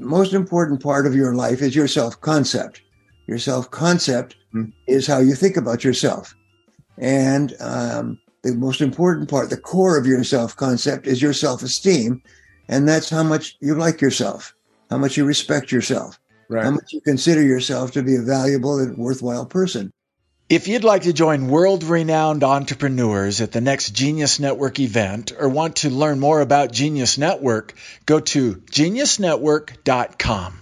most important part of your life is your self concept. Your self concept mm. is how you think about yourself. And um, the most important part, the core of your self concept is your self esteem. And that's how much you like yourself, how much you respect yourself, right. how much you consider yourself to be a valuable and worthwhile person. If you'd like to join world renowned entrepreneurs at the next Genius Network event or want to learn more about Genius Network, go to geniusnetwork.com.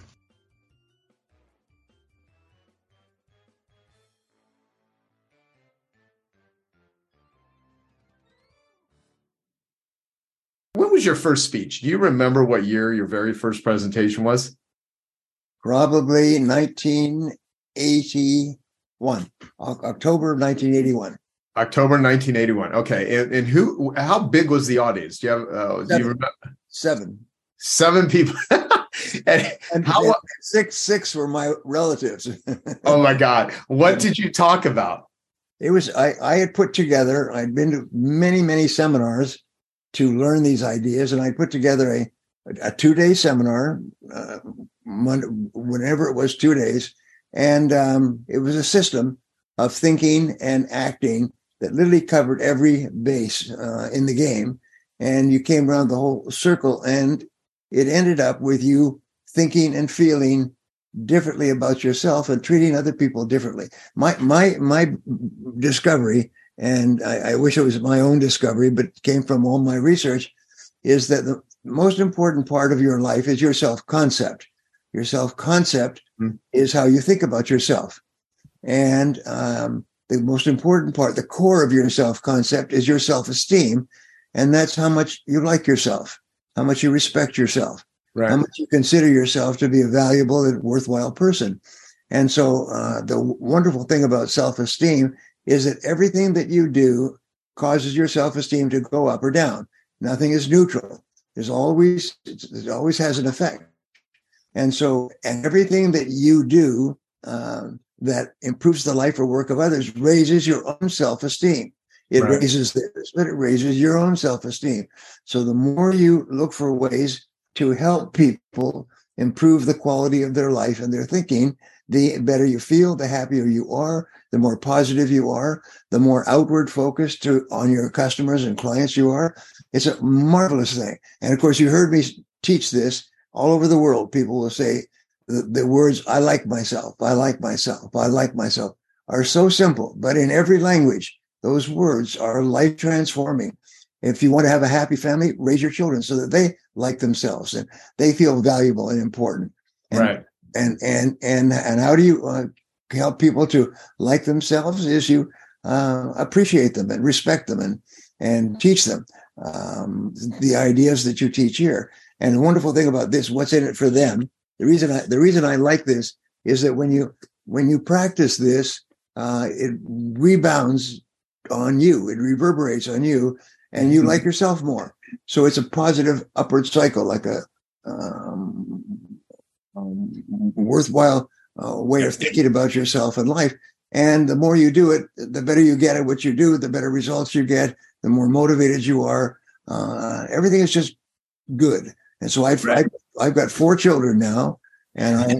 When was your first speech? Do you remember what year your very first presentation was? Probably 1980 one, October of 1981. October 1981. Okay, and, and who? How big was the audience? Do you have? Uh, do you remember? Seven. Seven people. and, and how? Six. Six were my relatives. oh my God! What did you talk about? It was I. I had put together. I'd been to many, many seminars to learn these ideas, and I put together a a two day seminar. Uh, whenever it was two days and um, it was a system of thinking and acting that literally covered every base uh, in the game. And you came around the whole circle, and it ended up with you thinking and feeling differently about yourself and treating other people differently. My my my discovery, and I, I wish it was my own discovery, but came from all my research, is that the most important part of your life is your self concept. Your self concept. Is how you think about yourself. And um, the most important part, the core of your self concept is your self esteem. And that's how much you like yourself, how much you respect yourself, right. how much you consider yourself to be a valuable and worthwhile person. And so uh, the wonderful thing about self esteem is that everything that you do causes your self esteem to go up or down. Nothing is neutral. There's always, it always has an effect. And so, and everything that you do uh, that improves the life or work of others raises your own self esteem. It right. raises theirs, but it raises your own self esteem. So the more you look for ways to help people improve the quality of their life and their thinking, the better you feel, the happier you are, the more positive you are, the more outward focused to, on your customers and clients you are. It's a marvelous thing. And of course, you heard me teach this all over the world, people will say the, the words, I like myself, I like myself, I like myself are so simple, but in every language, those words are life transforming. If you want to have a happy family, raise your children so that they like themselves and they feel valuable and important. And, right. And, and, and, and how do you uh, help people to like themselves is you uh, appreciate them and respect them and, and teach them um, the ideas that you teach here. And the wonderful thing about this, what's in it for them? The reason I the reason I like this is that when you when you practice this, uh, it rebounds on you, it reverberates on you, and you mm-hmm. like yourself more. So it's a positive upward cycle, like a um, um, worthwhile uh, way of thinking about yourself and life. And the more you do it, the better you get at what you do, the better results you get, the more motivated you are. Uh, everything is just good. And so I've, right. I've, I've got four children now, and I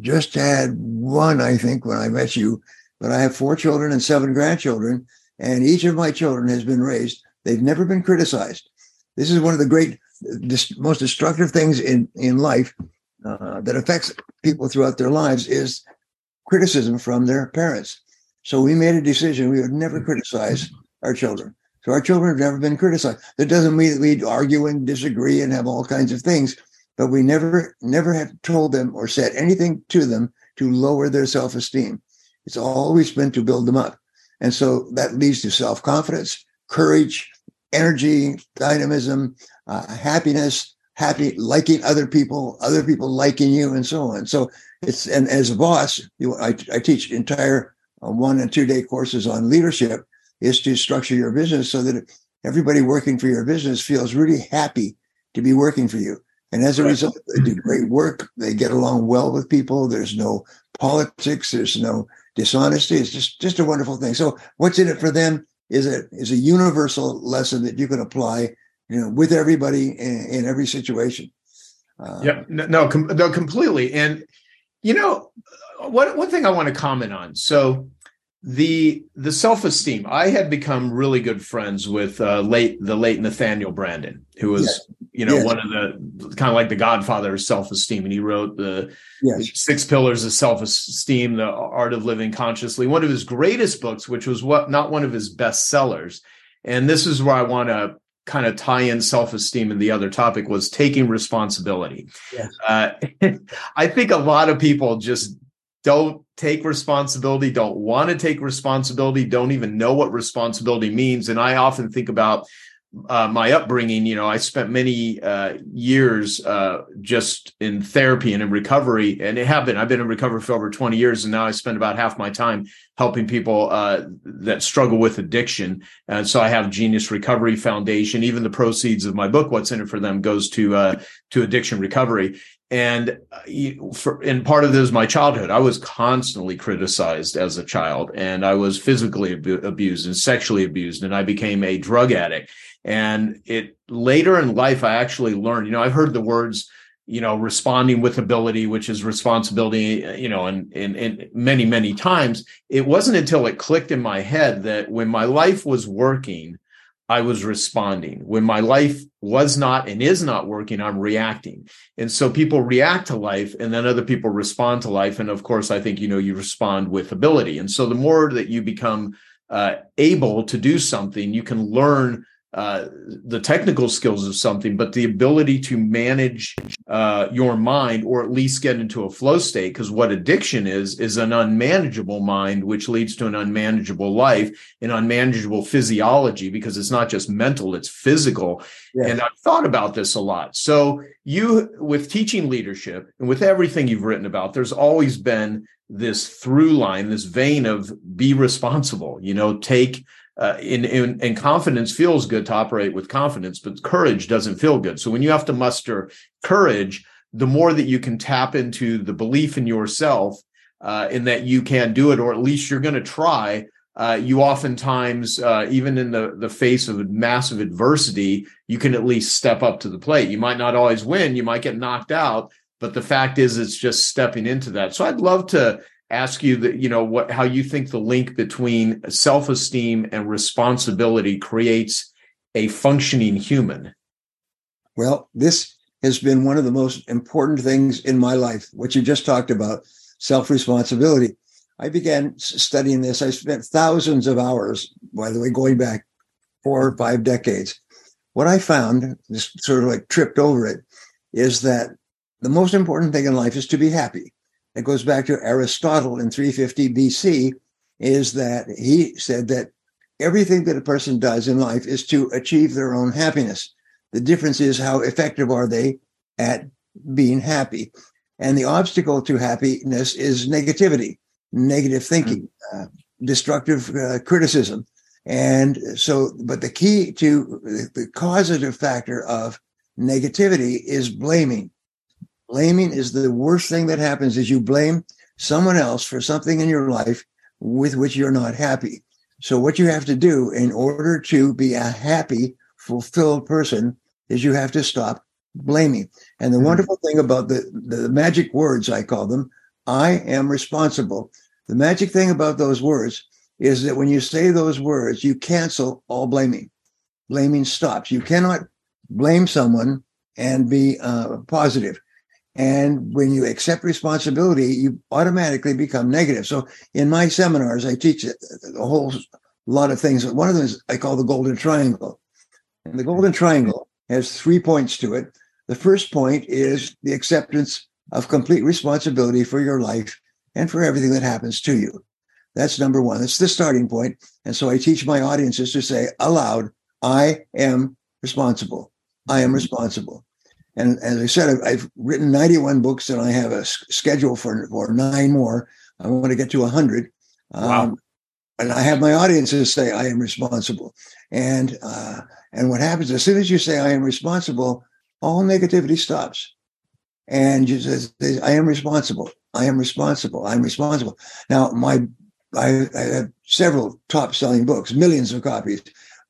just had one, I think, when I met you, but I have four children and seven grandchildren, and each of my children has been raised. They've never been criticized. This is one of the great, most destructive things in, in life uh, that affects people throughout their lives is criticism from their parents. So we made a decision we would never criticize our children. So our children have never been criticized. That doesn't mean that we argue and disagree and have all kinds of things, but we never, never have told them or said anything to them to lower their self-esteem. It's always been to build them up. And so that leads to self-confidence, courage, energy, dynamism, uh, happiness, happy, liking other people, other people liking you, and so on. So it's, and as a boss, you, I, I teach entire uh, one and two day courses on leadership is to structure your business so that everybody working for your business feels really happy to be working for you. And as a result, they do great work. They get along well with people. There's no politics. There's no dishonesty. It's just, just a wonderful thing. So what's in it for them is a, is a universal lesson that you can apply, you know, with everybody in, in every situation. Uh, yeah, no, no, com- no, completely. And you know, one one thing I want to comment on. So the the self esteem. I had become really good friends with uh, late the late Nathaniel Branden, who was yes. you know yes. one of the kind of like the godfather of self esteem, and he wrote the yes. six pillars of self esteem, the art of living consciously. One of his greatest books, which was what not one of his best sellers, and this is where I want to kind of tie in self-esteem and the other topic was taking responsibility. Yes. Uh, I think a lot of people just don't take responsibility, don't want to take responsibility, don't even know what responsibility means. And I often think about uh, my upbringing. You know, I spent many uh, years uh, just in therapy and in recovery, and it have been. I've been in recovery for over 20 years, and now I spend about half my time helping people uh, that struggle with addiction. And so I have Genius Recovery Foundation. Even the proceeds of my book, "What's in It for Them," goes to uh, to addiction recovery and uh, for, and part of this is my childhood. I was constantly criticized as a child, and I was physically abused and sexually abused, and I became a drug addict. And it later in life, I actually learned. You know, I've heard the words, you know, responding with ability, which is responsibility. You know, and and, and many many times, it wasn't until it clicked in my head that when my life was working I was responding. When my life was not and is not working, I'm reacting. And so people react to life and then other people respond to life. And of course, I think, you know, you respond with ability. And so the more that you become uh, able to do something, you can learn uh, the technical skills of something, but the ability to manage uh, your mind or at least get into a flow state. Because what addiction is, is an unmanageable mind, which leads to an unmanageable life, an unmanageable physiology, because it's not just mental, it's physical. Yes. And I've thought about this a lot. So, you, with teaching leadership and with everything you've written about, there's always been this through line, this vein of be responsible, you know, take uh, in, in, in confidence feels good to operate with confidence, but courage doesn't feel good. So when you have to muster courage, the more that you can tap into the belief in yourself, uh, in that you can do it, or at least you're going to try. Uh, you oftentimes, uh, even in the the face of massive adversity, you can at least step up to the plate. You might not always win, you might get knocked out, but the fact is, it's just stepping into that. So I'd love to ask you that you know what how you think the link between self-esteem and responsibility creates a functioning human. Well this has been one of the most important things in my life what you just talked about self-responsibility. I began studying this. I spent thousands of hours by the way going back four or five decades. What i found just sort of like tripped over it is that the most important thing in life is to be happy it goes back to Aristotle in 350 BC, is that he said that everything that a person does in life is to achieve their own happiness. The difference is how effective are they at being happy. And the obstacle to happiness is negativity, negative thinking, mm-hmm. uh, destructive uh, criticism. And so, but the key to the causative factor of negativity is blaming. Blaming is the worst thing that happens is you blame someone else for something in your life with which you're not happy. So what you have to do in order to be a happy, fulfilled person is you have to stop blaming. And the mm-hmm. wonderful thing about the, the magic words, I call them, I am responsible. The magic thing about those words is that when you say those words, you cancel all blaming. Blaming stops. You cannot blame someone and be uh, positive. And when you accept responsibility, you automatically become negative. So in my seminars, I teach a whole lot of things. One of them is I call the golden triangle. And the golden triangle has three points to it. The first point is the acceptance of complete responsibility for your life and for everything that happens to you. That's number one. That's the starting point. And so I teach my audiences to say aloud, I am responsible. I am responsible. And as I said, I've, I've written 91 books and I have a schedule for, for nine more. I want to get to 100. Wow. Um, and I have my audiences say I am responsible. And uh, and what happens as soon as you say I am responsible, all negativity stops. And you say, I am responsible. I am responsible. I'm responsible. Now, my I, I have several top selling books, millions of copies.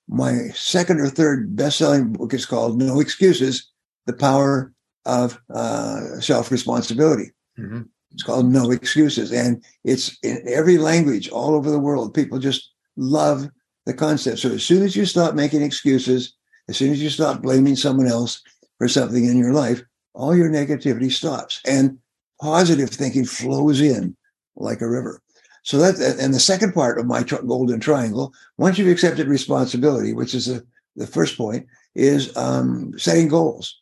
My second or third best selling book is called No Excuses the power of uh, self responsibility. Mm-hmm. It's called No Excuses. And it's in every language all over the world. People just love the concept. So as soon as you stop making excuses, as soon as you stop blaming someone else for something in your life, all your negativity stops and positive thinking flows in like a river. So that, and the second part of my golden triangle, once you've accepted responsibility, which is the, the first point, is um, setting goals.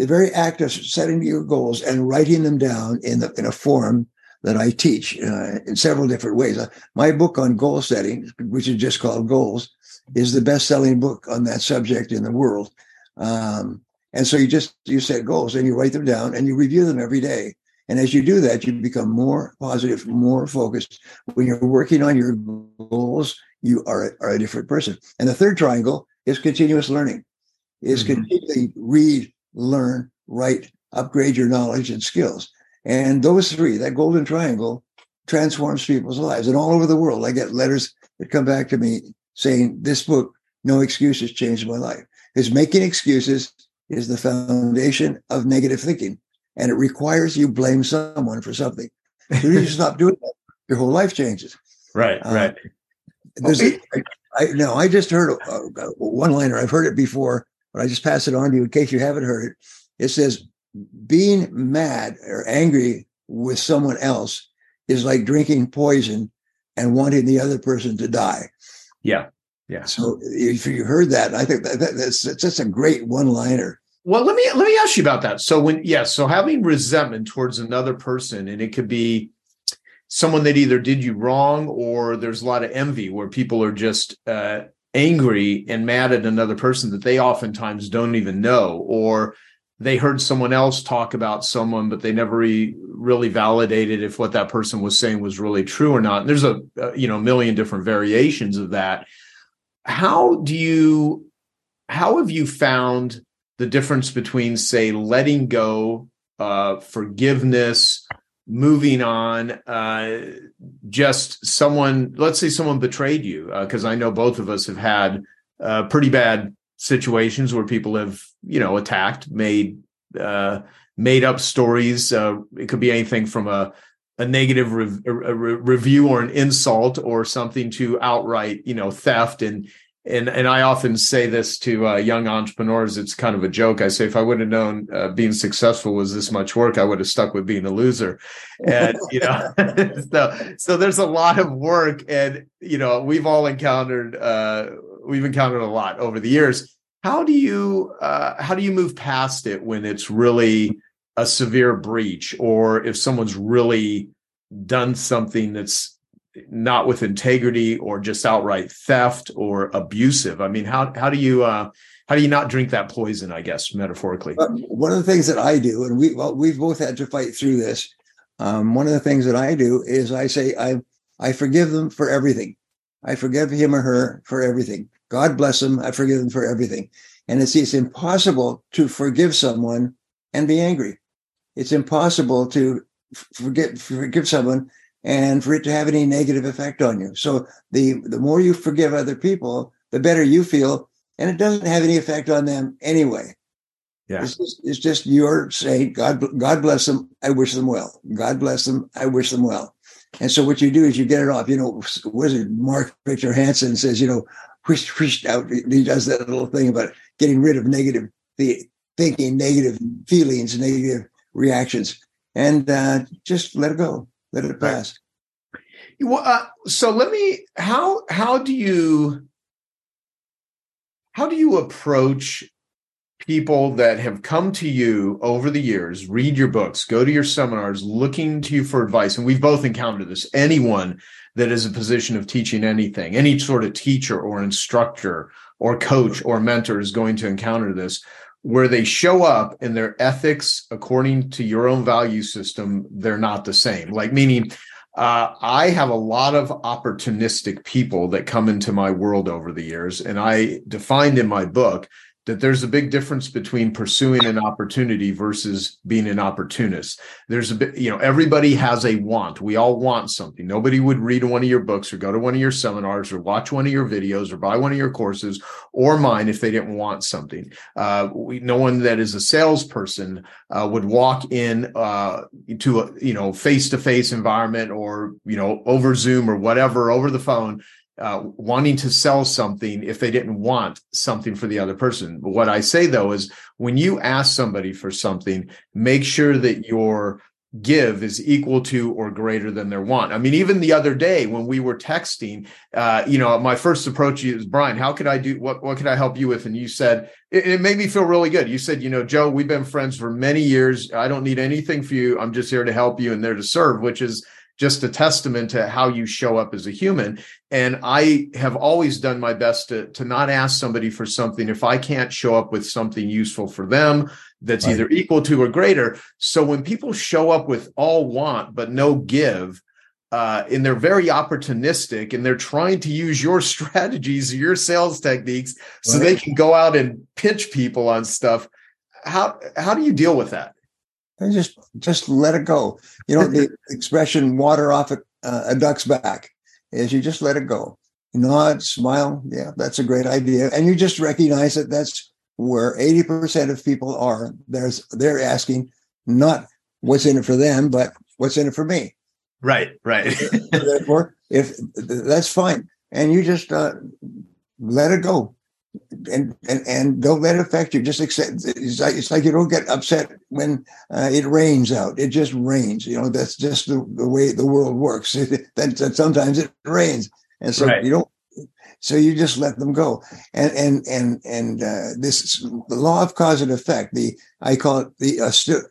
The very act of setting your goals and writing them down in the, in a form that I teach uh, in several different ways. Uh, my book on goal setting, which is just called Goals, is the best-selling book on that subject in the world. Um, and so you just you set goals and you write them down and you review them every day. And as you do that, you become more positive, more focused. When you're working on your goals, you are, are a different person. And the third triangle is continuous learning, is mm-hmm. continually read, learn, write, upgrade your knowledge and skills. And those three, that golden triangle, transforms people's lives. And all over the world, I get letters that come back to me saying, This book, No Excuses, changed my life. Because making excuses is the foundation of negative thinking and it requires you blame someone for something. So you stop doing that, your whole life changes. Right, uh, right. There's okay. a, I, no, I just heard a, a one liner. I've heard it before, but I just pass it on to you in case you haven't heard it. It says, being mad or angry with someone else is like drinking poison and wanting the other person to die. Yeah. Yeah. So if you heard that, I think that, that that's, that's just a great one liner. Well, let me let me ask you about that. So when yes, yeah, so having resentment towards another person, and it could be someone that either did you wrong or there's a lot of envy where people are just uh, angry and mad at another person that they oftentimes don't even know, or they heard someone else talk about someone, but they never re- really validated if what that person was saying was really true or not. And there's a, a you know million different variations of that. How do you how have you found the difference between, say, letting go, uh, forgiveness, moving on, uh, just someone, let's say someone betrayed you, because uh, I know both of us have had uh, pretty bad situations where people have, you know, attacked, made uh, made up stories. It could be anything from a a negative a re- review or an insult or something to outright, you know, theft and and and I often say this to uh, young entrepreneurs. It's kind of a joke. I say, if I would have known uh, being successful was this much work, I would have stuck with being a loser. And you know, so so there's a lot of work, and you know, we've all encountered uh, we've encountered a lot over the years. How do you uh, how do you move past it when it's really a severe breach, or if someone's really done something that's not with integrity or just outright theft or abusive. I mean, how how do you uh, how do you not drink that poison? I guess metaphorically. one of the things that I do, and we well, we've both had to fight through this. Um, one of the things that I do is I say I I forgive them for everything. I forgive him or her for everything. God bless them. I forgive them for everything. And it's it's impossible to forgive someone and be angry. It's impossible to forget forgive someone and for it to have any negative effect on you. So the the more you forgive other people, the better you feel, and it doesn't have any effect on them anyway. Yeah. It's just, it's just you're saying, God, God bless them. I wish them well. God bless them. I wish them well. And so what you do is you get it off. You know, Wizard Mark Victor Hansen says, you know, whished, whished out. He does that little thing about getting rid of negative thinking, negative feelings, negative reactions, and uh, just let it go let it pass. Well, uh, so let me. How how do you how do you approach people that have come to you over the years, read your books, go to your seminars, looking to you for advice? And we've both encountered this. Anyone that is a position of teaching anything, any sort of teacher or instructor or coach or mentor is going to encounter this where they show up and their ethics according to your own value system they're not the same. Like meaning uh, i have a lot of opportunistic people that come into my world over the years and i defined in my book that there's a big difference between pursuing an opportunity versus being an opportunist. There's a bit, you know, everybody has a want. We all want something. Nobody would read one of your books or go to one of your seminars or watch one of your videos or buy one of your courses or mine if they didn't want something. Uh, we, no one that is a salesperson uh, would walk in uh, to a, you know, face-to-face environment or, you know, over Zoom or whatever, over the phone uh, wanting to sell something if they didn't want something for the other person. What I say though is when you ask somebody for something, make sure that your give is equal to or greater than their want. I mean, even the other day when we were texting, uh, you know, my first approach is Brian, how could I do what what could I help you with? And you said it, it made me feel really good. You said, you know, Joe, we've been friends for many years. I don't need anything for you. I'm just here to help you and there to serve, which is just a testament to how you show up as a human. And I have always done my best to, to not ask somebody for something if I can't show up with something useful for them that's right. either equal to or greater. So when people show up with all want but no give, uh, and they're very opportunistic and they're trying to use your strategies, your sales techniques, so right. they can go out and pitch people on stuff. How how do you deal with that? And just just let it go. You know the expression "water off a, uh, a duck's back" is you just let it go. nod, smile. Yeah, that's a great idea, and you just recognize that that's where eighty percent of people are. There's they're asking not what's in it for them, but what's in it for me. Right, right. Therefore, if that's fine, and you just uh, let it go and, and and don't let it affect you. Just accept. It's like it's like you don't get upset when uh, it rains out. It just rains. You know that's just the, the way the world works. that, sometimes it rains, and so right. you don't. So you just let them go, and and and and uh, this the law of cause and effect. The I call it the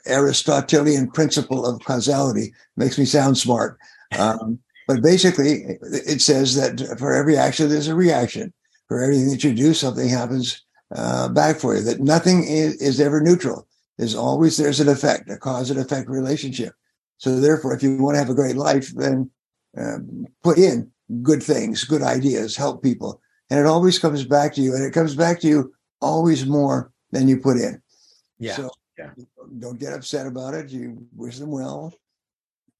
Aristotelian principle of causality. Makes me sound smart, um, but basically it says that for every action there's a reaction for everything that you do, something happens uh, back for you. That nothing is, is ever neutral. There's always there's an effect, a cause and effect relationship. So therefore, if you want to have a great life, then uh, put in good things, good ideas, help people, and it always comes back to you. And it comes back to you always more than you put in. Yeah. So yeah. don't get upset about it. You wish them well.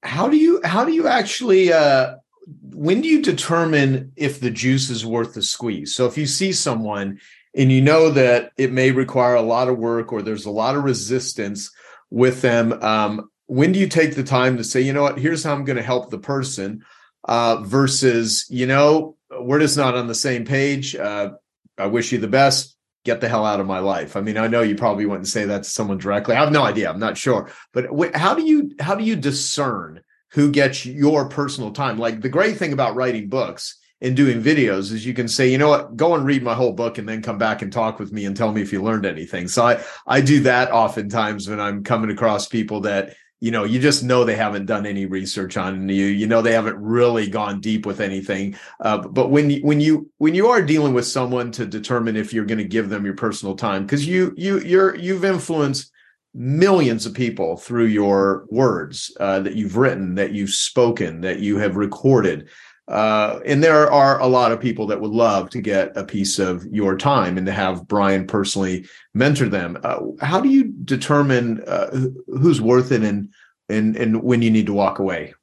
How do you how do you actually uh when do you determine if the juice is worth the squeeze? So if you see someone and you know that it may require a lot of work or there's a lot of resistance with them, um, when do you take the time to say, you know what, here's how I'm going to help the person uh, versus, you know, we're just not on the same page. Uh, I wish you the best. Get the hell out of my life. I mean, I know you probably wouldn't say that to someone directly. I have no idea. I'm not sure. But how do you how do you discern who gets your personal time. Like the great thing about writing books and doing videos is you can say, you know what, go and read my whole book and then come back and talk with me and tell me if you learned anything. So I I do that oftentimes when I'm coming across people that you know you just know they haven't done any research on you you know they haven't really gone deep with anything uh, but when you when you when you are dealing with someone to determine if you're going to give them your personal time because you you you're you've influenced millions of people through your words uh, that you've written, that you've spoken, that you have recorded. Uh, and there are a lot of people that would love to get a piece of your time and to have Brian personally mentor them. Uh, how do you determine uh, who's worth it and, and, and when you need to walk away?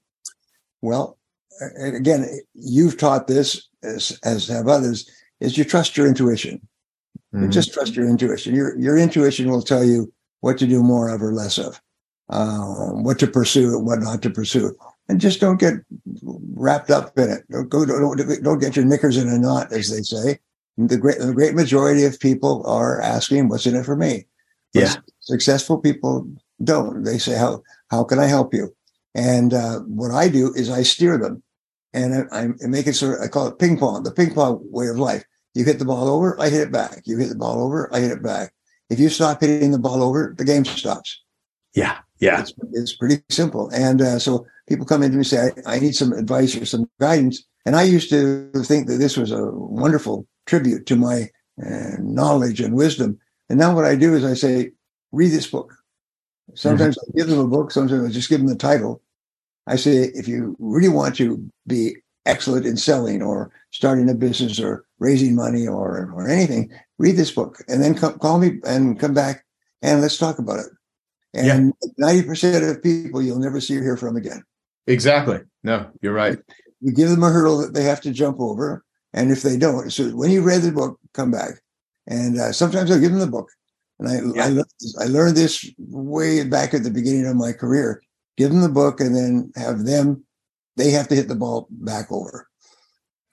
Well, again, you've taught this as, as have others, is you trust your intuition. Mm-hmm. You just trust your intuition. Your, your intuition will tell you what to do more of or less of, uh, what to pursue and what not to pursue. And just don't get wrapped up in it. Don't, go, don't, don't get your knickers in a knot, as they say. The great, the great majority of people are asking, what's in it for me? But yeah. Successful people don't. They say, how, how can I help you? And uh, what I do is I steer them and I, I make it sort of, I call it ping pong, the ping pong way of life. You hit the ball over, I hit it back. You hit the ball over, I hit it back. If you stop hitting the ball over, the game stops. Yeah, yeah. It's, it's pretty simple. And uh, so people come in to me and say, I, I, need some advice or some guidance. And I used to think that this was a wonderful tribute to my uh, knowledge and wisdom. And now what I do is I say, read this book. Sometimes mm-hmm. I give them a book. Sometimes I just give them the title. I say, if you really want to be excellent in selling or starting a business or raising money or, or anything, read this book, and then come, call me and come back and let's talk about it. And 90% of people you'll never see or hear from again. Exactly. No, you're right. We give them a hurdle that they have to jump over, and if they don't, so when you read the book, come back. And uh, sometimes I'll give them the book. And I, yeah. I, I learned this way back at the beginning of my career. Give them the book and then have them, they have to hit the ball back over.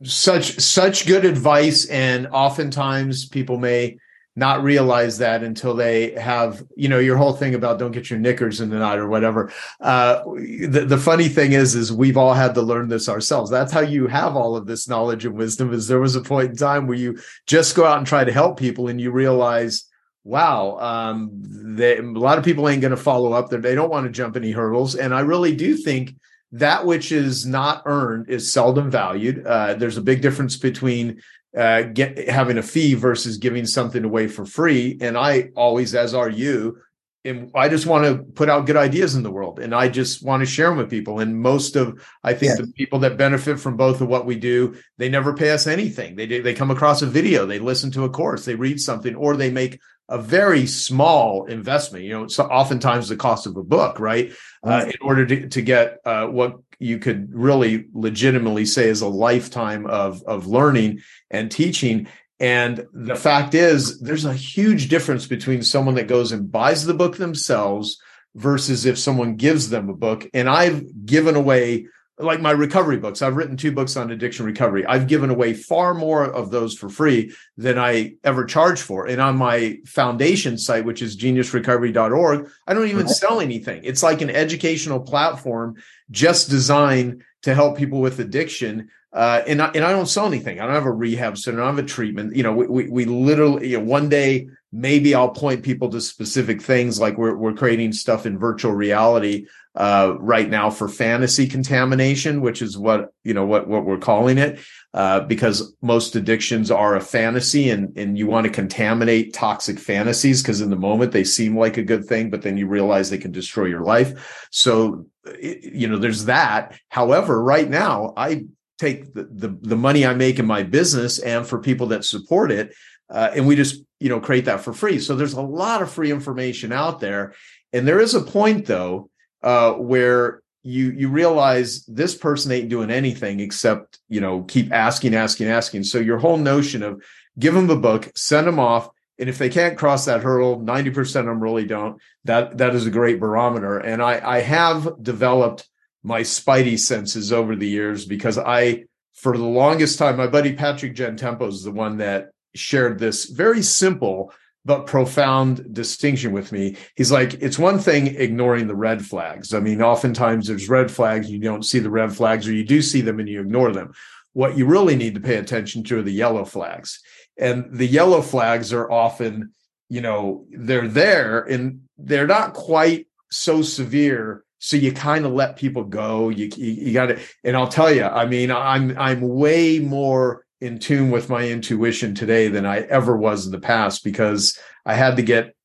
Such, such good advice. And oftentimes people may not realize that until they have, you know, your whole thing about don't get your knickers in the knot or whatever. Uh, the, the funny thing is, is we've all had to learn this ourselves. That's how you have all of this knowledge and wisdom is there was a point in time where you just go out and try to help people and you realize, wow, um, they, a lot of people ain't going to follow up. They don't want to jump any hurdles. And I really do think that which is not earned is seldom valued. Uh, there's a big difference between uh, get having a fee versus giving something away for free. And I always, as are you, and I just want to put out good ideas in the world, and I just want to share them with people. And most of, I think, the people that benefit from both of what we do, they never pay us anything. They they come across a video, they listen to a course, they read something, or they make a very small investment. You know, so oftentimes the cost of a book, right? Uh, in order to to get uh, what you could really legitimately say is a lifetime of of learning and teaching and the fact is there's a huge difference between someone that goes and buys the book themselves versus if someone gives them a book and i've given away like my recovery books. I've written two books on addiction recovery. I've given away far more of those for free than i ever charge for. And on my foundation site which is geniusrecovery.org i don't even sell anything. It's like an educational platform just designed to help people with addiction uh, and I, and I don't sell anything. I don't have a rehab center. I don't have a treatment. You know, we we, we literally you know, one day maybe I'll point people to specific things like we're we're creating stuff in virtual reality uh, right now for fantasy contamination, which is what you know what what we're calling it, uh, because most addictions are a fantasy, and and you want to contaminate toxic fantasies because in the moment they seem like a good thing, but then you realize they can destroy your life. So you know there's that. However, right now I take the the, the money I make in my business and for people that support it, uh, and we just you know create that for free. So there's a lot of free information out there, and there is a point though uh, where you you realize this person ain't doing anything except you know keep asking, asking, asking. So your whole notion of give them a book, send them off, and if they can't cross that hurdle, ninety percent of them really don't. That that is a great barometer. And I I have developed my spidey senses over the years because I for the longest time my buddy Patrick Gentempo is the one that shared this very simple but profound distinction with me. He's like, it's one thing ignoring the red flags. I mean, oftentimes there's red flags, you don't see the red flags, or you do see them and you ignore them. What you really need to pay attention to are the yellow flags. And the yellow flags are often, you know, they're there and they're not quite so severe. So you kind of let people go. You, you, you got to, and I'll tell you, I mean, I'm, I'm way more in tune with my intuition today than I ever was in the past because I had to get,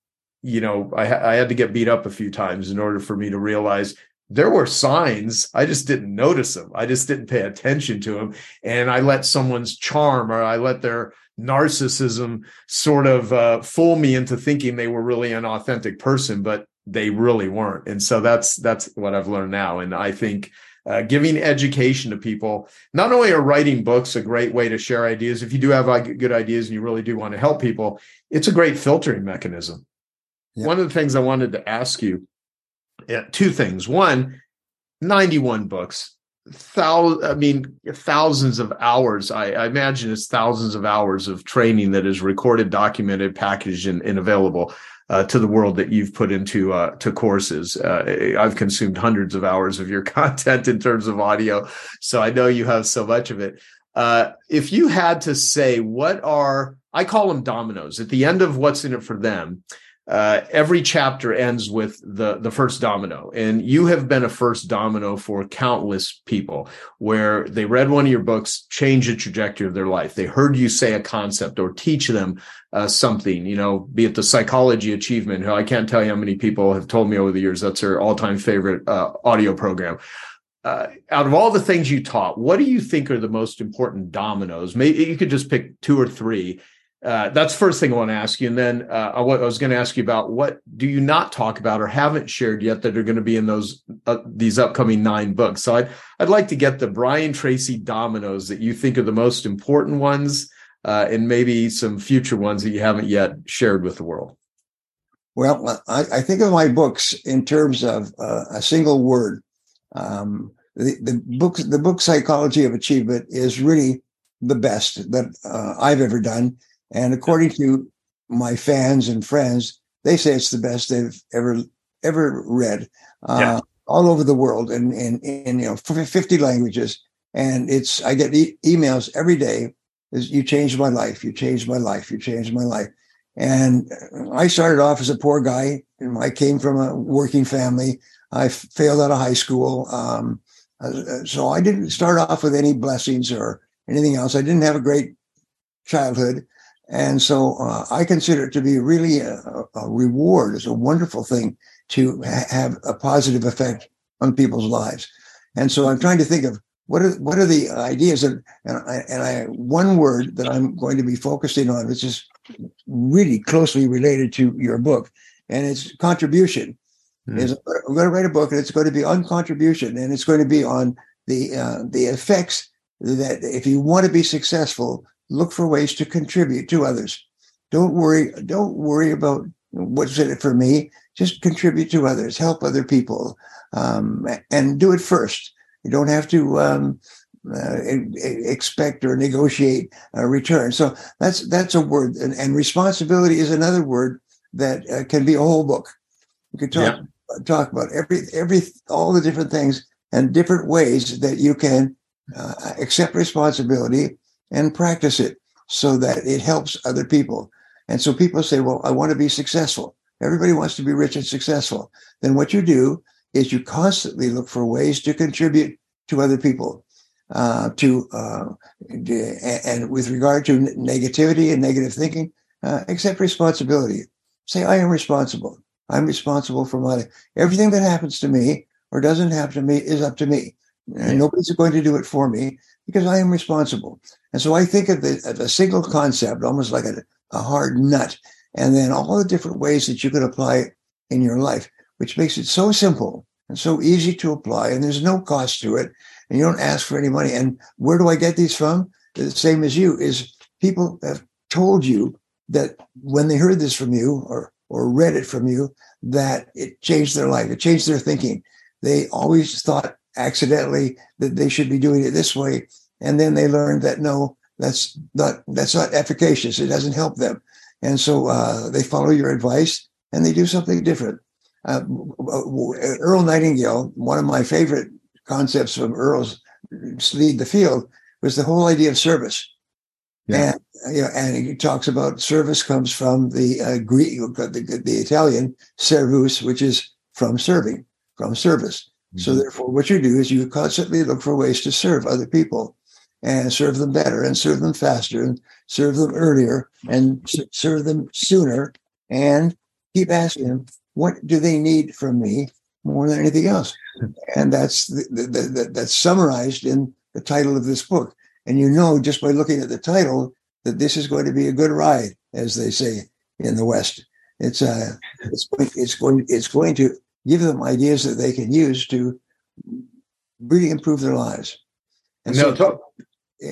you know, I, I had to get beat up a few times in order for me to realize there were signs. I just didn't notice them. I just didn't pay attention to them. And I let someone's charm or I let their narcissism sort of uh, fool me into thinking they were really an authentic person, but they really weren't. And so that's that's what I've learned now. And I think uh, giving education to people. Not only are writing books a great way to share ideas, if you do have good ideas and you really do want to help people, it's a great filtering mechanism. Yeah. One of the things I wanted to ask you, yeah, two things. One, 91 books, thousands, I mean, thousands of hours. I, I, imagine it's thousands of hours of training that is recorded, documented, packaged, and, and available uh, to the world that you've put into uh, to courses. Uh, I've consumed hundreds of hours of your content in terms of audio, so I know you have so much of it. Uh, if you had to say, what are I call them dominoes at the end of what's in it for them? Uh, every chapter ends with the the first domino. And you have been a first domino for countless people where they read one of your books change the trajectory of their life. They heard you say a concept or teach them uh, something you know be it the psychology achievement. I can't tell you how many people have told me over the years that's their all-time favorite uh, audio program. Uh, out of all the things you taught what do you think are the most important dominoes? Maybe you could just pick two or three uh, that's first thing I want to ask you, and then uh, I, was going to ask you about what do you not talk about or haven't shared yet that are going to be in those uh, these upcoming nine books. So I'd I'd like to get the Brian Tracy dominoes that you think are the most important ones, uh, and maybe some future ones that you haven't yet shared with the world. Well, I, I think of my books in terms of uh, a single word. Um, the, the book the book Psychology of Achievement is really the best that uh, I've ever done and according to my fans and friends, they say it's the best they've ever ever read uh, yeah. all over the world and in, in, in, you know 50 languages. And it's I get e- emails every day. Is you changed my life. You changed my life. You changed my life. And I started off as a poor guy. I came from a working family. I failed out of high school. Um, uh, so I didn't start off with any blessings or anything else. I didn't have a great childhood. And so uh, I consider it to be really a, a reward. It's a wonderful thing to ha- have a positive effect on people's lives. And so I'm trying to think of what are what are the ideas and and I, and I one word that I'm going to be focusing on, which is really closely related to your book, and it's contribution. Mm. Is I'm going to write a book, and it's going to be on contribution, and it's going to be on the uh, the effects that if you want to be successful, look for ways to contribute to others. Don't worry, don't worry about what's in it for me. Just contribute to others, help other people, um, and do it first. You don't have to um, uh, expect or negotiate a return. So that's that's a word, and, and responsibility is another word that uh, can be a whole book. You could talk yeah. talk about every every all the different things and different ways that you can uh, accept responsibility and practice it so that it helps other people. And so people say, well, I want to be successful. Everybody wants to be rich and successful. Then what you do is you constantly look for ways to contribute to other people. Uh, to uh, and with regard to negativity and negative thinking, uh, accept responsibility. Say, I am responsible. I'm responsible for my everything that happens to me or doesn't happen to me is up to me. And nobody's going to do it for me because I am responsible. And so I think of, the, of a single concept, almost like a, a hard nut, and then all the different ways that you can apply in your life, which makes it so simple and so easy to apply. And there's no cost to it. And you don't ask for any money. And where do I get these from? The same as you is people have told you that when they heard this from you or, or read it from you, that it changed their life. It changed their thinking. They always thought accidentally that they should be doing it this way and then they learned that no, that's not that's not efficacious. It doesn't help them, and so uh, they follow your advice and they do something different. Uh, Earl Nightingale, one of my favorite concepts from Earl's lead the field was the whole idea of service. Yeah. And, you know, and he talks about service comes from the uh, Greek, the, the Italian servus, which is from serving, from service. Mm-hmm. So therefore, what you do is you constantly look for ways to serve other people and serve them better and serve them faster and serve them earlier and serve them sooner and keep asking them what do they need from me more than anything else? And that's the, the, the, that's summarized in the title of this book. And you know just by looking at the title that this is going to be a good ride as they say in the west. It's uh it's it's going it's going to give them ideas that they can use to really improve their lives and no, so,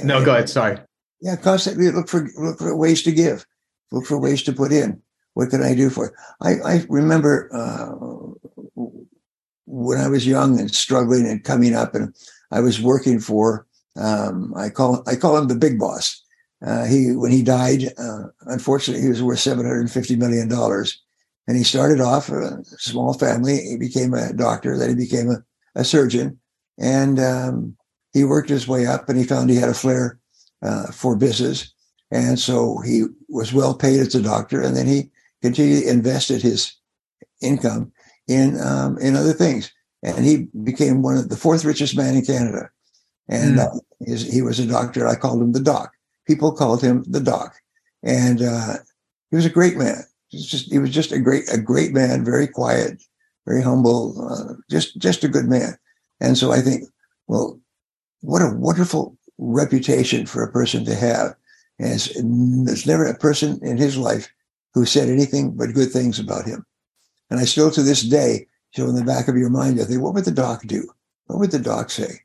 no, go ahead. Sorry. Yeah, constantly look for look for ways to give, look for ways to put in. What can I do for? It? I I remember uh, when I was young and struggling and coming up, and I was working for um, I call I call him the big boss. Uh, he when he died, uh, unfortunately, he was worth seven hundred and fifty million dollars, and he started off a small family. He became a doctor, then he became a, a surgeon, and um, he worked his way up and he found he had a flair uh, for business. And so he was well paid as a doctor. And then he continued invested his income in, um, in other things. And he became one of the fourth richest man in Canada. And mm. uh, his, he was a doctor. I called him the doc. People called him the doc. And uh, he was a great man. Just, he was just a great, a great man, very quiet, very humble, uh, just, just a good man. And so I think, well, what a wonderful reputation for a person to have And there's never a person in his life who said anything but good things about him. And I still to this day, so in the back of your mind, I think, what would the doc do? What would the doc say?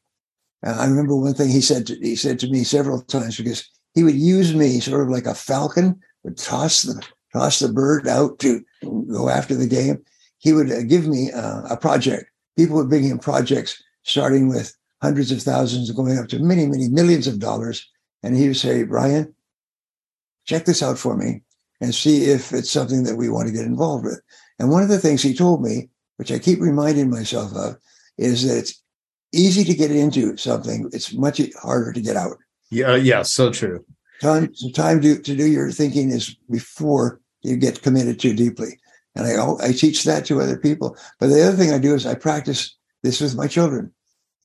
And I remember one thing he said to, he said to me several times because he would use me sort of like a falcon, would toss the toss the bird out to go after the game. He would uh, give me uh, a project. People would bring him projects starting with hundreds of thousands going up to many, many millions of dollars. And he would say, Brian, check this out for me and see if it's something that we want to get involved with. And one of the things he told me, which I keep reminding myself of, is that it's easy to get into something. It's much harder to get out. Yeah, yeah, so true. Time, so time to, to do your thinking is before you get committed too deeply. And I, I teach that to other people. But the other thing I do is I practice this with my children,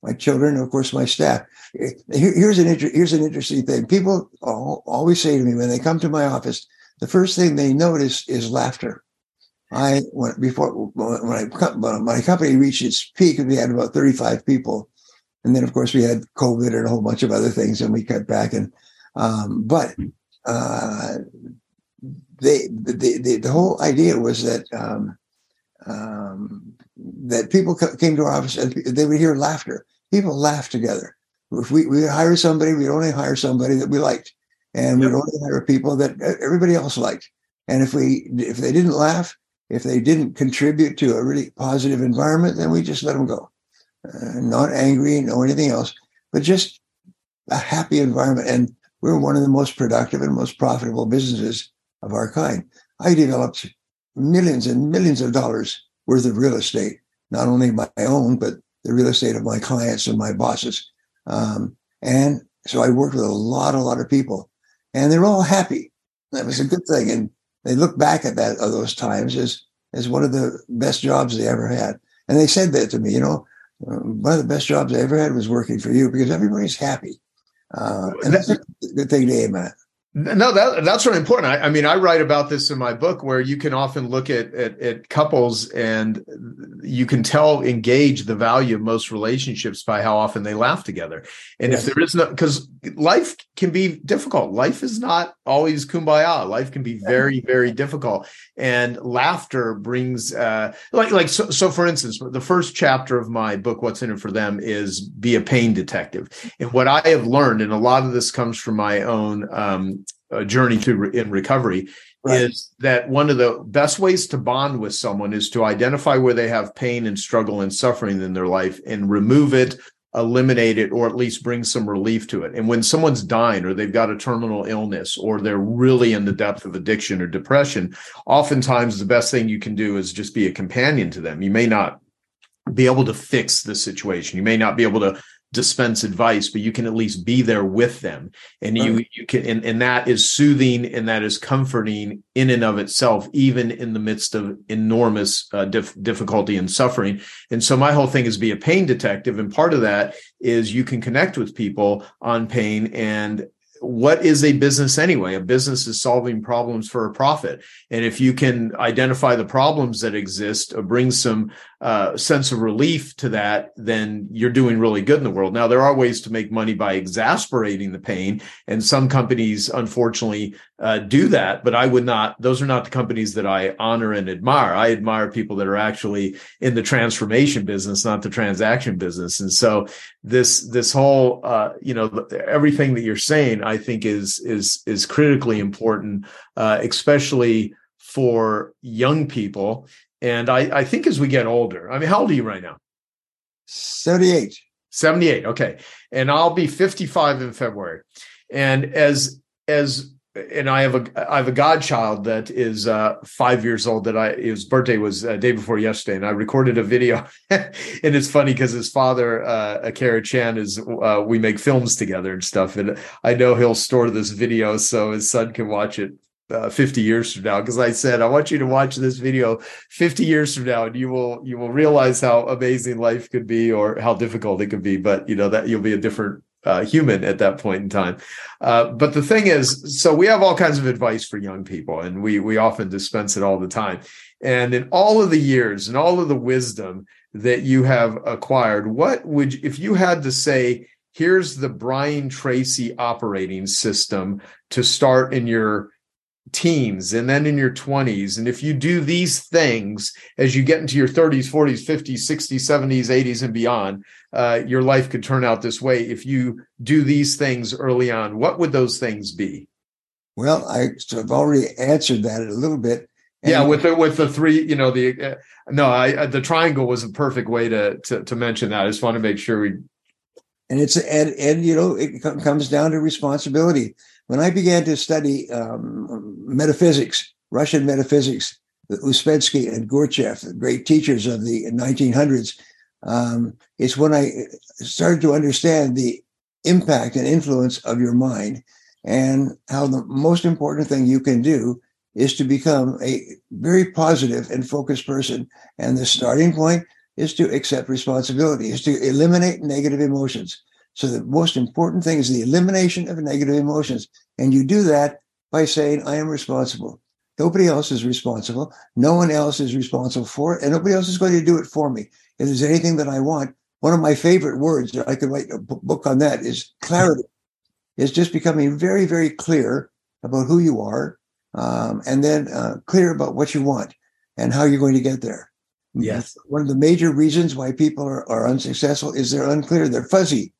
my children, of course, my staff. Here, here's an inter, here's an interesting thing. People always say to me when they come to my office, the first thing they notice is laughter. I when before when I when my company reached its peak, we had about 35 people, and then of course we had COVID and a whole bunch of other things, and we cut back. And um, but uh, they the, the, the whole idea was that um, um, that people came to our office and they would hear laughter. People laugh together. If we, we hire somebody, we'd only hire somebody that we liked, and we'd only hire people that everybody else liked. And if we if they didn't laugh, if they didn't contribute to a really positive environment, then we just let them go. Uh, not angry, no anything else, but just a happy environment. And we're one of the most productive and most profitable businesses of our kind. I developed millions and millions of dollars worth of real estate, not only my own, but the real estate of my clients and my bosses. Um, and so I worked with a lot, a lot of people, and they're all happy. That was a good thing. And they look back at that of those times as as one of the best jobs they ever had. And they said that to me, you know, one of the best jobs I ever had was working for you because everybody's happy. Uh, and that's a good thing to aim at. No, that that's really important. I, I, mean, I write about this in my book, where you can often look at, at, at couples and you can tell engage the value of most relationships by how often they laugh together. And yes. if there is no, because life can be difficult. Life is not always kumbaya. Life can be very very difficult, and laughter brings uh, like like so. So, for instance, the first chapter of my book, "What's in It for Them," is be a pain detective. And what I have learned, and a lot of this comes from my own. Um, uh, journey to re- in recovery right. is that one of the best ways to bond with someone is to identify where they have pain and struggle and suffering in their life and remove it eliminate it or at least bring some relief to it. And when someone's dying or they've got a terminal illness or they're really in the depth of addiction or depression oftentimes the best thing you can do is just be a companion to them. You may not be able to fix the situation. You may not be able to dispense advice, but you can at least be there with them. And you you can and, and that is soothing and that is comforting in and of itself, even in the midst of enormous uh, dif- difficulty and suffering. And so my whole thing is be a pain detective. And part of that is you can connect with people on pain and what is a business anyway? A business is solving problems for a profit. And if you can identify the problems that exist, bring some uh, sense of relief to that, then you're doing really good in the world. Now, there are ways to make money by exasperating the pain. And some companies, unfortunately, uh, do that. But I would not, those are not the companies that I honor and admire. I admire people that are actually in the transformation business, not the transaction business. And so this, this whole, uh, you know, everything that you're saying, I think is, is, is critically important, uh, especially for young people. And I, I think as we get older, I mean, how old are you right now? 78. 78. Okay. And I'll be 55 in February. And as, as and I have a I have a godchild that is uh, five years old. That I his birthday was uh, day before yesterday, and I recorded a video. and it's funny because his father, uh, Akira Chan, is uh, we make films together and stuff. And I know he'll store this video so his son can watch it uh, 50 years from now because i said i want you to watch this video 50 years from now and you will you will realize how amazing life could be or how difficult it could be but you know that you'll be a different uh, human at that point in time. Uh, but the thing is, so we have all kinds of advice for young people, and we we often dispense it all the time. And in all of the years and all of the wisdom that you have acquired, what would if you had to say? here's the Brian Tracy operating system to start in your teens and then in your 20s. And if you do these things as you get into your 30s, 40s, 50s, 60s, 70s, 80s, and beyond, uh, your life could turn out this way. If you do these things early on, what would those things be? Well, I sort of already answered that a little bit. And yeah, with the with the three, you know, the uh, no, I uh, the triangle was a perfect way to, to to mention that. I just want to make sure we. And it's and and you know it comes down to responsibility when I began to study um, metaphysics, Russian metaphysics, Uspensky and Gurdjieff, the great teachers of the 1900s, um, it's when I started to understand the impact and influence of your mind and how the most important thing you can do is to become a very positive and focused person. And the starting point is to accept responsibility, is to eliminate negative emotions. So the most important thing is the elimination of negative emotions. And you do that by saying, I am responsible. Nobody else is responsible. No one else is responsible for it. And nobody else is going to do it for me. If there's anything that I want, one of my favorite words, that I could write a book on that, is clarity. Is just becoming very, very clear about who you are, um, and then uh, clear about what you want and how you're going to get there. Yes. One of the major reasons why people are, are unsuccessful is they're unclear. They're fuzzy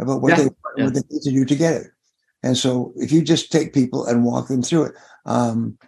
about what Yeah, they what they need to do to get it. And so, if you just take people and walk them through it, um,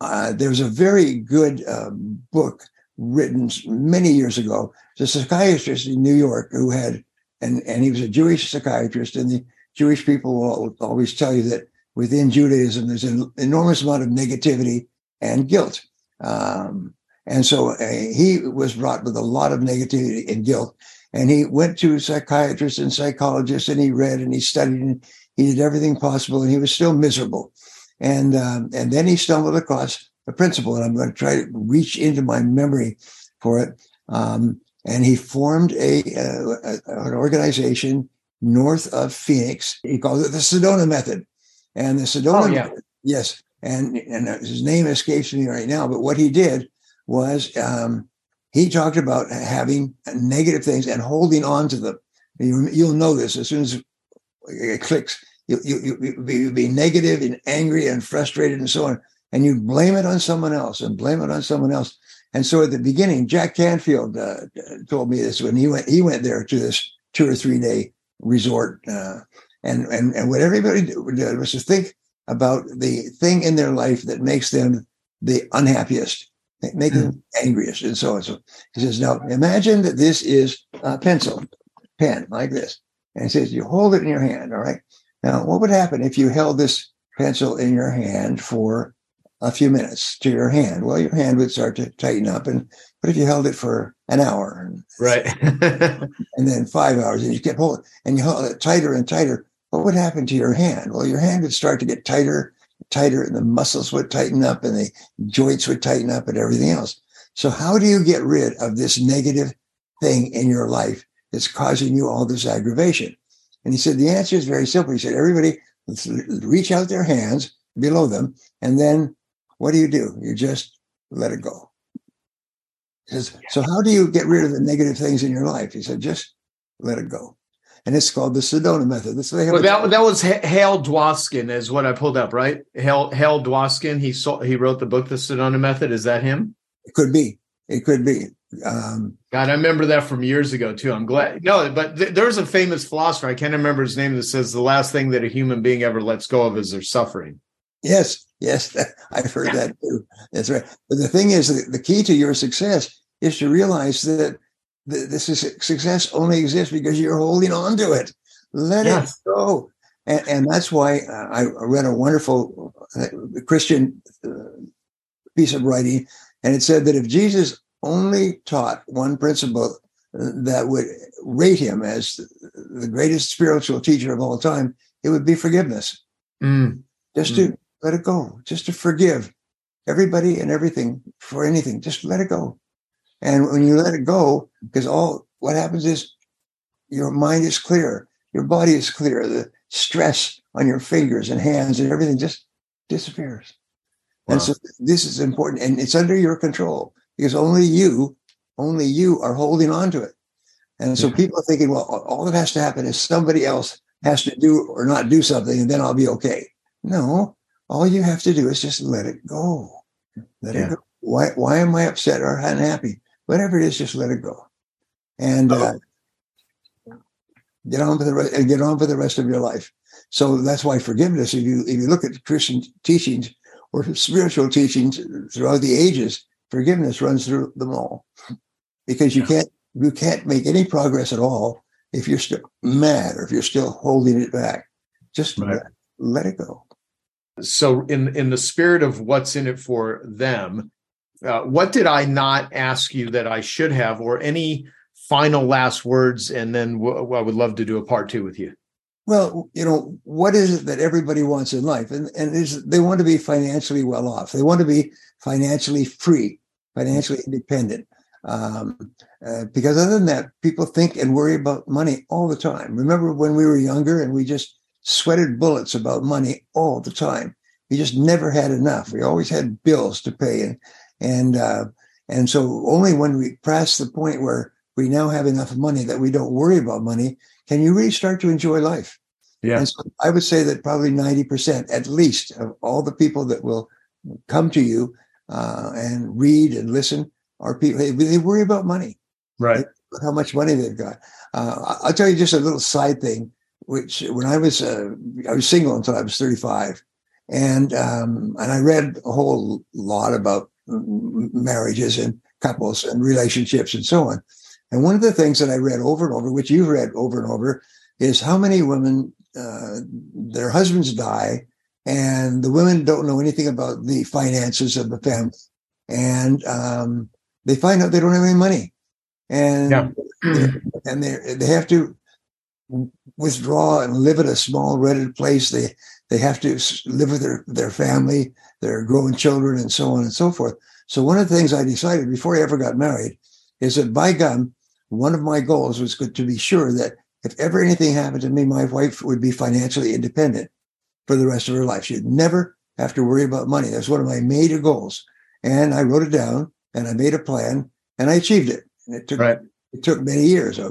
uh, there's a very good um, book written many years ago. It's a psychiatrist in New York who had, and and he was a Jewish psychiatrist, and the Jewish people will always tell you that within Judaism there's an enormous amount of negativity and guilt. Um, and so uh, he was brought with a lot of negativity and guilt. And he went to psychiatrists and psychologists and he read and he studied and he did everything possible and he was still miserable. And, um, and then he stumbled across a principle and I'm going to try to reach into my memory for it. Um, and he formed a, uh, an organization north of Phoenix. He called it the Sedona Method. And the Sedona Oh, yeah. Method, yes. And, and his name escapes me right now, but what he did was um, he talked about having negative things and holding on to them. You, you'll know this as soon as it clicks. You, you, you'll be, you'll be negative and angry and frustrated and so on. And you blame it on someone else and blame it on someone else. And so at the beginning, Jack Canfield uh, told me this when he went, he went there to this two or three day resort. Uh, and, and, and what everybody did was to think about the thing in their life that makes them the unhappiest, make them angriest and so on. So he says, now imagine that this is a pencil, pen like this. And he says, you hold it in your hand. All right. Now, what would happen if you held this pencil in your hand for a few minutes to your hand? Well, your hand would start to tighten up. And, but if you held it for an hour and, Right. and then five hours and you kept holding and you held it tighter and tighter, what would happen to your hand? Well, your hand would start to get tighter, tighter, and the muscles would tighten up and the joints would tighten up and everything else. So how do you get rid of this negative thing in your life that's causing you all this aggravation? And he said, the answer is very simple. He said, everybody reach out their hands below them. And then what do you do? You just let it go. He says, so how do you get rid of the negative things in your life? He said, just let it go. And it's called the Sedona method. That's well, that that was H- Hale Dwoskin, is what I pulled up, right? Hale Hale Dwoskin. He saw he wrote the book, The Sedona Method. Is that him? it could be. It could be. Um, God, I remember that from years ago too. I'm glad. No, but th- there's a famous philosopher. I can't remember his name that says the last thing that a human being ever lets go of is their suffering. Yes, yes, I've heard that too. That's right. But the thing is, the, the key to your success is to realize that th- this is success only exists because you're holding on to it. Let Yes. it go. And, and that's why uh, I read a wonderful uh, Christian uh, piece of writing, and it said that if Jesus only taught one principle that would rate him as the greatest spiritual teacher of all time, it would be forgiveness Mm. just to let it go, just to forgive everybody and everything for anything. Just let it go. And when you let it go, because all what happens is your mind is clear, your body is clear, the stress on your fingers and hands and everything just disappears. Wow. And so this is important and it's under your control because only you, only you are holding on to it. And so Yeah. people are thinking, well, all that has to happen is somebody else has to do or not do something, and then I'll be okay. No, all you have to do is just let it go. Let Yeah. it go. Why, why am I upset or unhappy? Whatever it is, just let it go. And uh, get on for the re- and get on for the rest of your life. So that's why forgiveness. If you if you look at Christian teachings or spiritual teachings throughout the ages, forgiveness runs through them all, because you can't you can't make any progress at all if you're still mad or if you're still holding it back. Just Right. let, let it go. so in in the spirit of what's in it for them uh, what did i not ask you that i should have or any final last words and then w- i would love to do a part two with you Well, you know, what is it that everybody wants in life? And and is they want to be financially well off. They want to be financially free, financially independent. Um, uh, because other than that, people think and worry about money all the time. Remember when we were younger and we just sweated bullets about money all the time. We just never had enough. We always had bills to pay, and and uh, and so only when we pass the point where we now have enough money that we don't worry about money can you really start to enjoy life. Yeah. And so I would say that probably 90% at least of all the people that will come to you uh, and read and listen are people, they, they worry about money, right how much money they've got. Uh, I'll tell you just a little side thing, which when I was, uh, I was single until I was 35 and, um, and I read a whole lot about marriages and couples and relationships and so on. And one of the things that I read over and over, which you've read over and over, is how many women uh, their husbands die, and the women don't know anything about the finances of the family, and um, they find out they don't have any money, and Yeah. and they they have to withdraw and live at a small rented place. They they have to live with their their family, their growing children, and so on and so forth. So one of the things I decided before I ever got married is that by gum, one of my goals was to be sure that if ever anything happened to me, my wife would be financially independent for the rest of her life. She'd never have to worry about money. That's one of my major goals. And I wrote it down and I made a plan and I achieved it. And it took Right. it took many years. I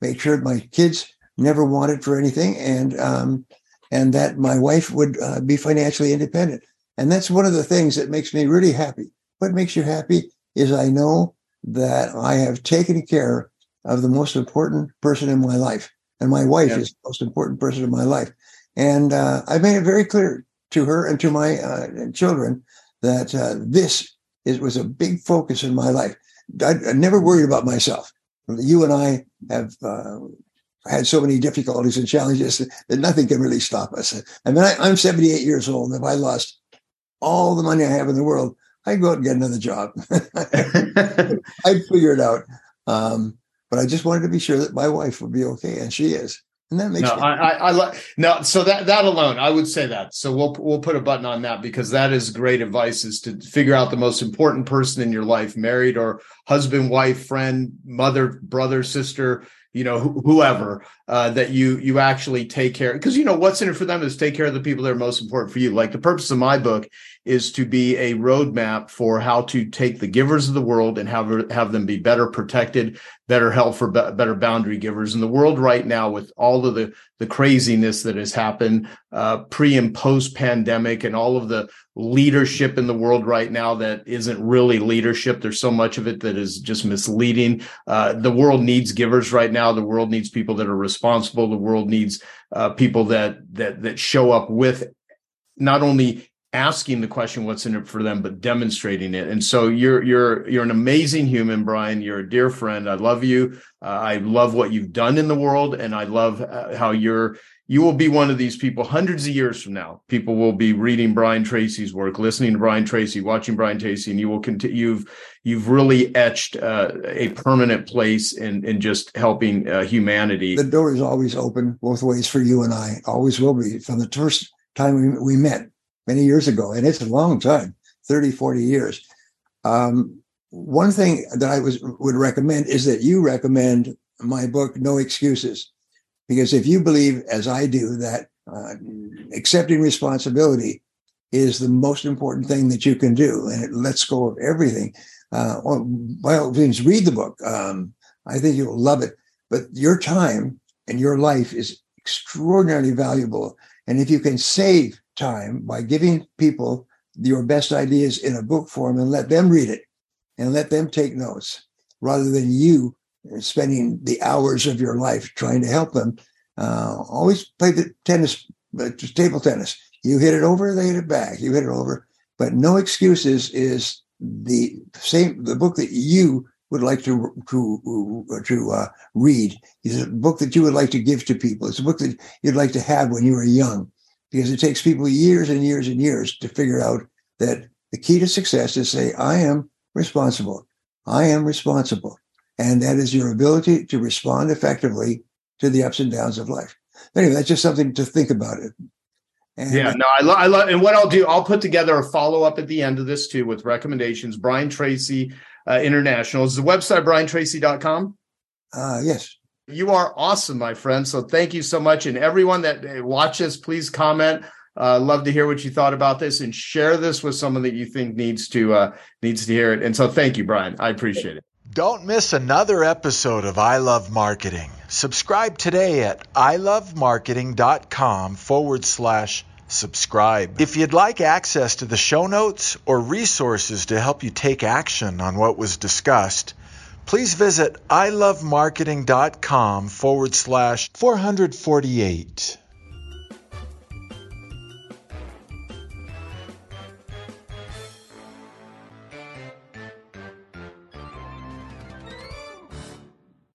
made sure my kids never wanted for anything and um, and that my wife would uh, be financially independent. And that's one of the things that makes me really happy. What makes you happy is I know that I have taken care of the most important person in my life. And my wife Yeah. is the most important person in my life. And uh, I made it very clear to her and to my uh, children that uh, this is, was a big focus in my life. I, I never worried about myself. You and I have uh, had so many difficulties and challenges that nothing can really stop us. I mean, I, I'm 78 years old. And if I lost all the money I have in the world, I'd go out and get another job. I'd figure it out. Um, but I just wanted to be sure that my wife would be okay, and she is, and that makes no, me I, I, I lo- no. So that that alone, I would say that. So we'll we'll put a button on that because that is great advice: is to figure out the most important person in your life, married or husband, wife, friend, mother, brother, sister, you know, wh- whoever uh, that you you actually take care. Because you know what's in it for them is take care of the people that are most important for you. Like the purpose of my book is to be a roadmap for how to take the givers of the world and have have them be better protected, better help for be- better boundary givers in the world right now with all of the the craziness that has happened uh, pre and post pandemic and all of the leadership in the world right now that isn't really leadership. There's so much of it that is just misleading. Uh, the world needs givers right now. The world needs people that are responsible. The world needs uh, people that that that show up with not only asking the question what's in it for them but demonstrating it. And so you're you're you're an amazing human brian. You're a dear friend. I love you. Uh, i love what you've done in the world and i love uh, how you're you will be one of these people hundreds of years from now. People will be reading brian tracy's work listening to brian tracy watching brian tracy and you will continue you've you've really etched uh, a permanent place in in just helping uh, humanity. The door is always open both ways for you and I. Always will be from the first time we, we met many years ago, and it's a long time 30, 40 years. Um, one thing that I was would recommend is that you recommend my book, No Excuses, because if you believe, as I do, that uh, accepting responsibility is the most important thing that you can do, and it lets go of everything. Uh, well, by all means, read the book. Um, I think you'll love it. but your time and your life is extraordinarily valuable. And if you can save time by giving people your best ideas in a book form and let them read it and let them take notes rather than you spending the hours of your life trying to help them. Uh, always play the tennis, uh, table tennis. You hit it over, they hit it back. You hit it over, but no excuses is the same. The book that you would like to to to uh, read is a book that you would like to give to people. It's a book that you'd like to have when you were young, because it takes people years and years and years to figure out that the key to success is say, "I am responsible. I am responsible," and that is your ability to respond effectively to the ups and downs of life. Anyway, that's just something to think about it. And yeah, no, I love, I love, and what I'll do, I'll put together a follow up at the end of this too with recommendations. Brian Tracy uh, International is the website briantracy.com. Uh, yes. You are awesome, my friend. So thank you so much. And everyone that uh, watches, please comment. Uh, love to hear what you thought about this and share this with someone that you think needs to uh, needs to hear it. And so thank you, Brian. I appreciate it. Don't miss another episode of I Love Marketing. Subscribe today at ilovemarketing.com forward slash subscribe. If you'd like access to the show notes or resources to help you take action on what was discussed, please visit ilovemarketing.com forward slash 448.